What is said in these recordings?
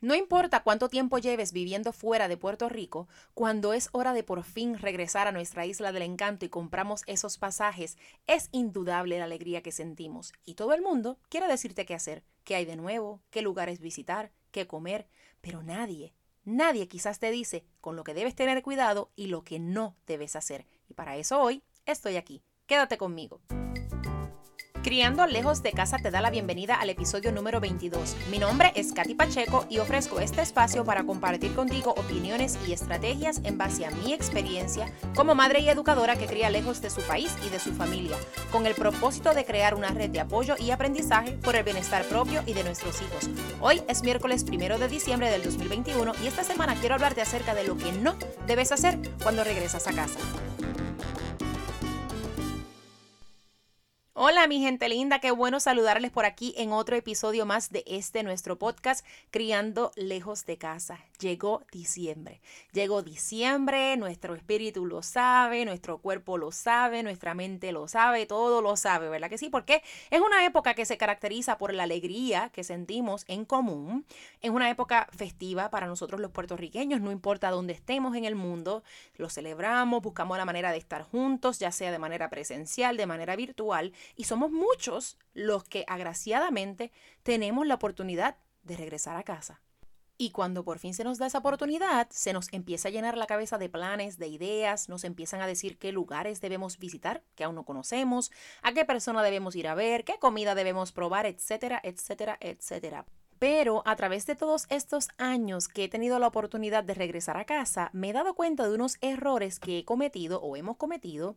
No importa cuánto tiempo lleves viviendo fuera de Puerto Rico, cuando es hora de por fin regresar a nuestra isla del encanto y compramos esos pasajes, es indudable la alegría que sentimos. Y todo el mundo quiere decirte qué hacer, qué hay de nuevo, qué lugares visitar, qué comer, pero nadie, nadie quizás te dice con lo que debes tener cuidado y lo que no debes hacer. Y para eso hoy estoy aquí. Quédate conmigo. Criando lejos de casa te da la bienvenida al episodio número 22. Mi nombre es Katy Pacheco y ofrezco este espacio para compartir contigo opiniones y estrategias en base a mi experiencia como madre y educadora que cría lejos de su país y de su familia, con el propósito de crear una red de apoyo y aprendizaje por el bienestar propio y de nuestros hijos. Hoy es miércoles primero de diciembre del 2021 y esta semana quiero hablarte acerca de lo que no debes hacer cuando regresas a casa. Hola mi gente linda, qué bueno saludarles por aquí en otro episodio más de este nuestro podcast Criando lejos de casa. Llegó diciembre, llegó diciembre, nuestro espíritu lo sabe, nuestro cuerpo lo sabe, nuestra mente lo sabe, todo lo sabe, ¿verdad que sí? Porque es una época que se caracteriza por la alegría que sentimos en común, es una época festiva para nosotros los puertorriqueños, no importa dónde estemos en el mundo, lo celebramos, buscamos la manera de estar juntos, ya sea de manera presencial, de manera virtual y somos muchos los que agraciadamente tenemos la oportunidad de regresar a casa. Y cuando por fin se nos da esa oportunidad, se nos empieza a llenar la cabeza de planes, de ideas, nos empiezan a decir qué lugares debemos visitar, que aún no conocemos, a qué persona debemos ir a ver, qué comida debemos probar, etcétera, etcétera, etcétera. Pero a través de todos estos años que he tenido la oportunidad de regresar a casa, me he dado cuenta de unos errores que he cometido o hemos cometido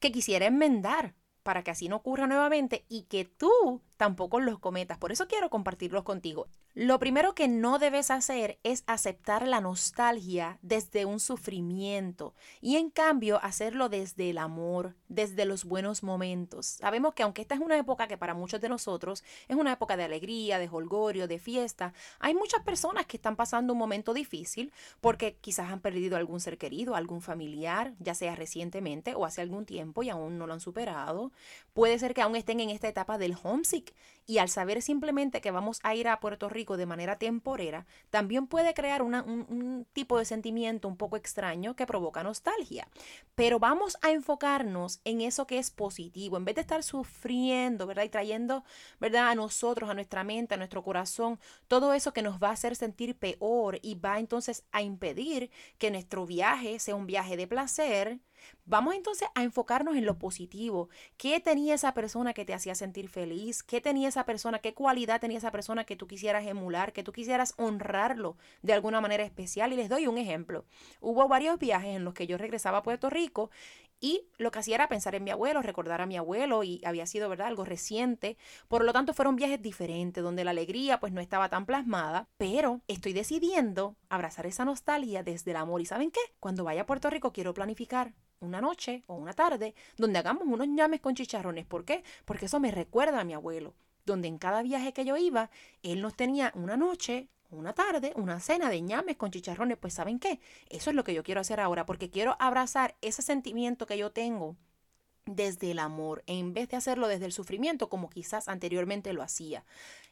que quisiera enmendar para que así no ocurra nuevamente y que tú tampoco los cometas. Por eso quiero compartirlos contigo. Lo primero que no debes hacer es aceptar la nostalgia desde un sufrimiento y en cambio hacerlo desde el amor, desde los buenos momentos. Sabemos que aunque esta es una época que para muchos de nosotros es una época de alegría, de holgorio, de fiesta, hay muchas personas que están pasando un momento difícil porque quizás han perdido algún ser querido, algún familiar, ya sea recientemente o hace algún tiempo y aún no lo han superado. Puede ser que aún estén en esta etapa del homesick y al saber simplemente que vamos a ir a Puerto Rico de manera temporera, también puede crear un, un, tipo de sentimiento un poco extraño que provoca nostalgia. Pero vamos a enfocarnos en eso que es positivo, en vez de estar sufriendo, ¿verdad? Y trayendo, ¿verdad? A nosotros, a nuestra mente, a nuestro corazón, todo eso que nos va a hacer sentir peor y va entonces a impedir que nuestro viaje sea un viaje de placer, Vamos entonces a enfocarnos en lo positivo. ¿Qué tenía esa persona que te hacía sentir feliz? ¿Qué tenía esa persona? ¿Qué cualidad tenía esa persona que tú quisieras emular? Que tú quisieras honrarlo de alguna manera especial. Y les doy un ejemplo. Hubo varios viajes en los que yo regresaba a Puerto Rico y lo que hacía era pensar en mi abuelo, recordar a mi abuelo y había sido, ¿verdad? Algo reciente. Por lo tanto, fueron viajes diferentes donde la alegría pues no estaba tan plasmada, pero estoy decidiendo abrazar esa nostalgia desde el amor. ¿Y saben qué? Cuando vaya a Puerto Rico quiero planificar una noche o una tarde donde hagamos unos ñames con chicharrones. ¿Por qué? Porque eso me recuerda a mi abuelo, donde en cada viaje que yo iba, él nos tenía una noche, una tarde, una cena de ñames con chicharrones. Pues ¿saben qué? Eso es lo que yo quiero hacer ahora, porque quiero abrazar ese sentimiento que yo tengo desde el amor, en vez de hacerlo desde el sufrimiento, como quizás anteriormente lo hacía.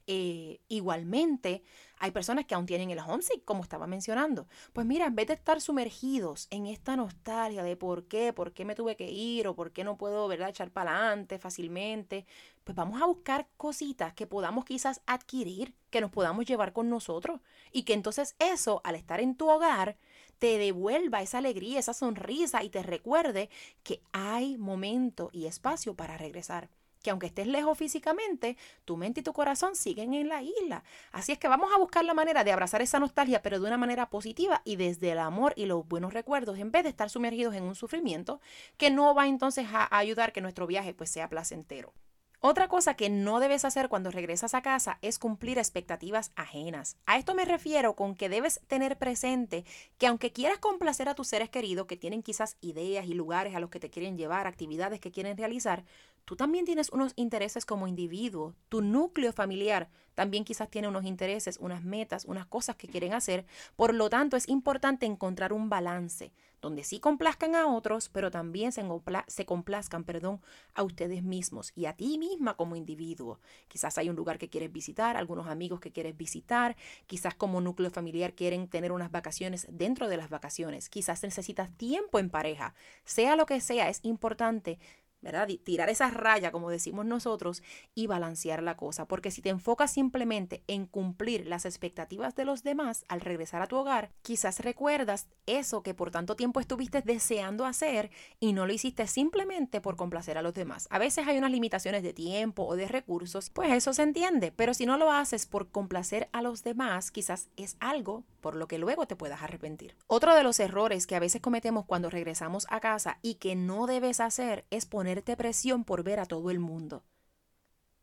Eh, igualmente, hay personas que aún tienen el homesick, como estaba mencionando. Pues mira, en vez de estar sumergidos en esta nostalgia de por qué, por qué me tuve que ir o por qué no puedo, ¿verdad?, echar para adelante fácilmente, pues vamos a buscar cositas que podamos quizás adquirir, que nos podamos llevar con nosotros y que entonces eso, al estar en tu hogar, te devuelva esa alegría, esa sonrisa y te recuerde que hay momento y espacio para regresar que aunque estés lejos físicamente, tu mente y tu corazón siguen en la isla. Así es que vamos a buscar la manera de abrazar esa nostalgia, pero de una manera positiva y desde el amor y los buenos recuerdos, en vez de estar sumergidos en un sufrimiento que no va entonces a ayudar que nuestro viaje pues sea placentero. Otra cosa que no debes hacer cuando regresas a casa es cumplir expectativas ajenas. A esto me refiero con que debes tener presente que aunque quieras complacer a tus seres queridos que tienen quizás ideas y lugares a los que te quieren llevar, actividades que quieren realizar, tú también tienes unos intereses como individuo. Tu núcleo familiar también quizás tiene unos intereses, unas metas, unas cosas que quieren hacer. Por lo tanto, es importante encontrar un balance donde sí complazcan a otros, pero también se, complazcan perdón, a ustedes mismos y a ti misma como individuo. Quizás hay un lugar que quieres visitar, algunos amigos que quieres visitar, quizás como núcleo familiar quieren tener unas vacaciones dentro de las vacaciones, quizás necesitas tiempo en pareja, sea lo que sea, es importante ¿verdad? Tirar esa raya, como decimos nosotros, y balancear la cosa. Porque si te enfocas simplemente en cumplir las expectativas de los demás al regresar a tu hogar, quizás recuerdas eso que por tanto tiempo estuviste deseando hacer y no lo hiciste simplemente por complacer a los demás. A veces hay unas limitaciones de tiempo o de recursos, pues eso se entiende, pero si no lo haces por complacer a los demás, quizás es algo por lo que luego te puedas arrepentir. Otro de los errores que a veces cometemos cuando regresamos a casa y que no debes hacer es poner presión por ver a todo el mundo.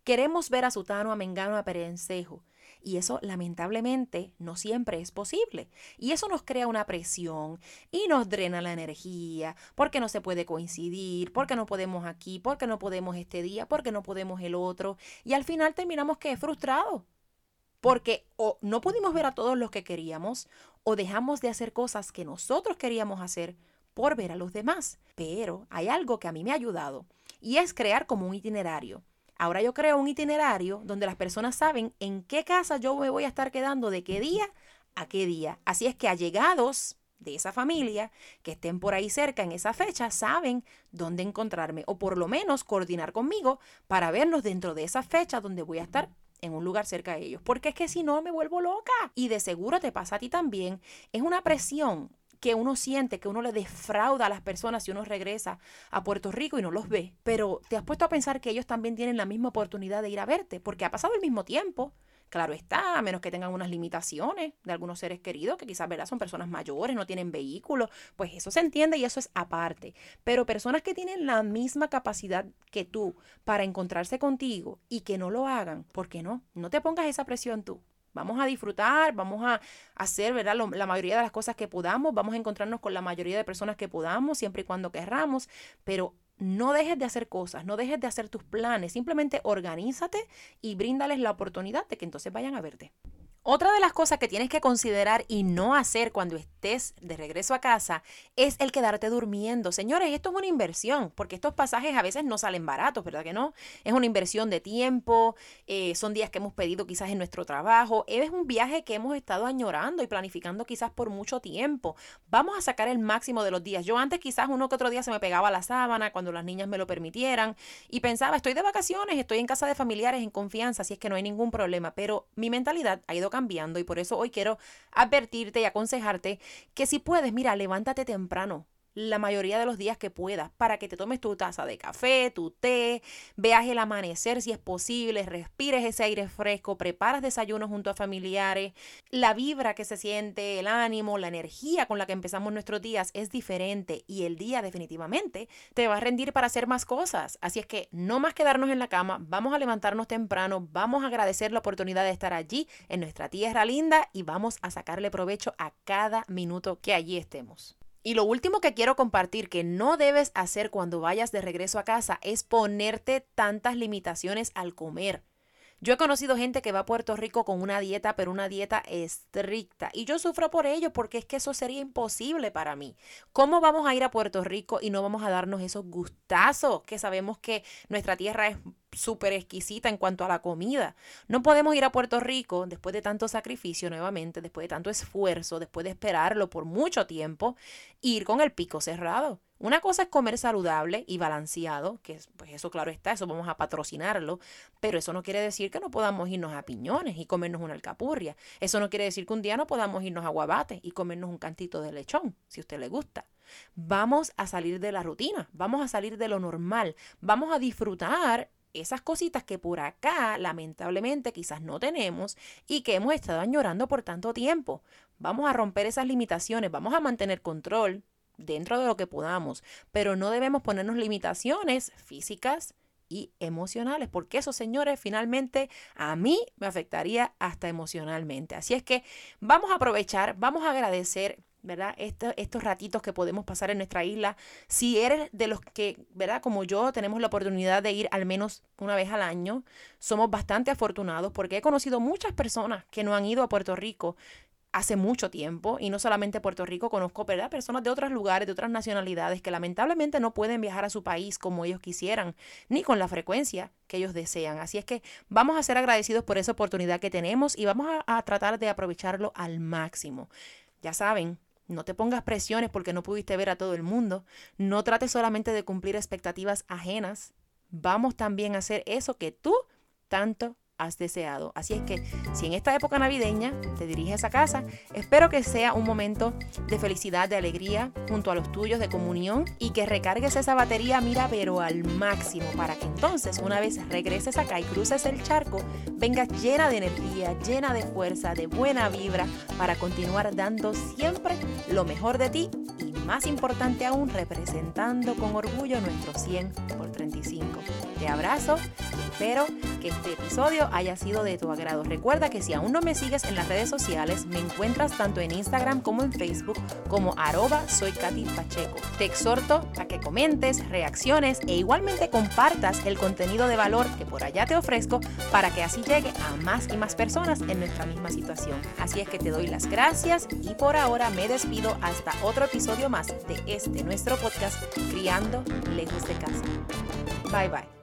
Queremos ver a Sutano, a Mengano, a Perencejo. Y eso lamentablemente no siempre es posible. Y eso nos crea una presión y nos drena la energía, porque no se puede coincidir, porque no podemos aquí, porque no podemos este día, porque no podemos el otro. Y al final terminamos que frustrados. Porque o no pudimos ver a todos los que queríamos, o dejamos de hacer cosas que nosotros queríamos hacer por ver a los demás. Pero hay algo que a mí me ha ayudado y es crear como un itinerario. Ahora yo creo un itinerario donde las personas saben en qué casa yo me voy a estar quedando de qué día a qué día. Así es que allegados de esa familia que estén por ahí cerca en esa fecha saben dónde encontrarme o por lo menos coordinar conmigo para vernos dentro de esa fecha donde voy a estar en un lugar cerca de ellos. Porque es que si no me vuelvo loca. Y de seguro te pasa a ti también. Es una presión que uno siente, que uno le defrauda a las personas si uno regresa a Puerto Rico y no los ve. Pero te has puesto a pensar que ellos también tienen la misma oportunidad de ir a verte, porque ha pasado el mismo tiempo. Claro está, a menos que tengan unas limitaciones de algunos seres queridos, que quizás ¿verdad? son personas mayores, no tienen vehículos, pues eso se entiende y eso es aparte. Pero personas que tienen la misma capacidad que tú para encontrarse contigo y que no lo hagan, ¿por qué no? No te pongas esa presión tú. Vamos a disfrutar, vamos a hacer ¿verdad? la mayoría de las cosas que podamos, vamos a encontrarnos con la mayoría de personas que podamos, siempre y cuando querramos, pero no dejes de hacer cosas, no dejes de hacer tus planes, simplemente organízate y bríndales la oportunidad de que entonces vayan a verte. Otra de las cosas que tienes que considerar y no hacer cuando estés de regreso a casa es el quedarte durmiendo. Señores, esto es una inversión, porque estos pasajes a veces no salen baratos, ¿verdad que no? Es una inversión de tiempo, eh, son días que hemos pedido quizás en nuestro trabajo, es un viaje que hemos estado añorando y planificando quizás por mucho tiempo. Vamos a sacar el máximo de los días. Yo antes quizás uno que otro día se me pegaba la sábana cuando las niñas me lo permitieran y pensaba, estoy de vacaciones, estoy en casa de familiares en confianza, así es que no hay ningún problema, pero mi mentalidad ha ido cambiando y por eso hoy quiero advertirte y aconsejarte que si puedes, mira, levántate temprano la mayoría de los días que puedas para que te tomes tu taza de café, tu té, veas el amanecer si es posible, respires ese aire fresco, preparas desayunos junto a familiares, la vibra que se siente, el ánimo, la energía con la que empezamos nuestros días es diferente y el día definitivamente te va a rendir para hacer más cosas. Así es que no más quedarnos en la cama, vamos a levantarnos temprano, vamos a agradecer la oportunidad de estar allí en nuestra tierra linda y vamos a sacarle provecho a cada minuto que allí estemos. Y lo último que quiero compartir que no debes hacer cuando vayas de regreso a casa es ponerte tantas limitaciones al comer. Yo he conocido gente que va a Puerto Rico con una dieta, pero una dieta estricta. Y yo sufro por ello porque es que eso sería imposible para mí. ¿Cómo vamos a ir a Puerto Rico y no vamos a darnos esos gustazos que sabemos que nuestra tierra es súper exquisita en cuanto a la comida. No podemos ir a Puerto Rico después de tanto sacrificio nuevamente, después de tanto esfuerzo, después de esperarlo por mucho tiempo, ir con el pico cerrado. Una cosa es comer saludable y balanceado, que pues eso claro está, eso vamos a patrocinarlo, pero eso no quiere decir que no podamos irnos a piñones y comernos una alcapurria. Eso no quiere decir que un día no podamos irnos a guabate y comernos un cantito de lechón, si a usted le gusta. Vamos a salir de la rutina, vamos a salir de lo normal, vamos a disfrutar esas cositas que por acá lamentablemente quizás no tenemos y que hemos estado añorando por tanto tiempo. Vamos a romper esas limitaciones, vamos a mantener control dentro de lo que podamos, pero no debemos ponernos limitaciones físicas y emocionales, porque eso, señores, finalmente a mí me afectaría hasta emocionalmente. Así es que vamos a aprovechar, vamos a agradecer ¿verdad? estos ratitos que podemos pasar en nuestra isla. Si eres de los que, ¿verdad? Como yo, tenemos la oportunidad de ir al menos una vez al año, somos bastante afortunados porque he conocido muchas personas que no han ido a Puerto Rico hace mucho tiempo y no solamente Puerto Rico, conozco personas de otros lugares, de otras nacionalidades que lamentablemente no pueden viajar a su país como ellos quisieran, ni con la frecuencia que ellos desean. Así es que vamos a ser agradecidos por esa oportunidad que tenemos y vamos a, a tratar de aprovecharlo al máximo. Ya saben, no te pongas presiones porque no pudiste ver a todo el mundo. No trates solamente de cumplir expectativas ajenas. Vamos también a hacer eso que tú tanto has deseado. Así es que si en esta época navideña te diriges a casa, espero que sea un momento de felicidad, de alegría junto a los tuyos, de comunión y que recargues esa batería, mira, pero al máximo para que entonces una vez regreses acá y cruces el charco, vengas llena de energía, llena de fuerza, de buena vibra para continuar dando siempre lo mejor de ti y más importante aún, representando con orgullo nuestro 100 por 35. Te abrazo espero este episodio haya sido de tu agrado. Recuerda que si aún no me sigues en las redes sociales, me encuentras tanto en Instagram como en Facebook como arroba soy Katy Pacheco. Te exhorto a que comentes, reacciones e igualmente compartas el contenido de valor que por allá te ofrezco para que así llegue a más y más personas en nuestra misma situación. Así es que te doy las gracias y por ahora me despido hasta otro episodio más de este nuestro podcast Criando lejos de casa. Bye bye.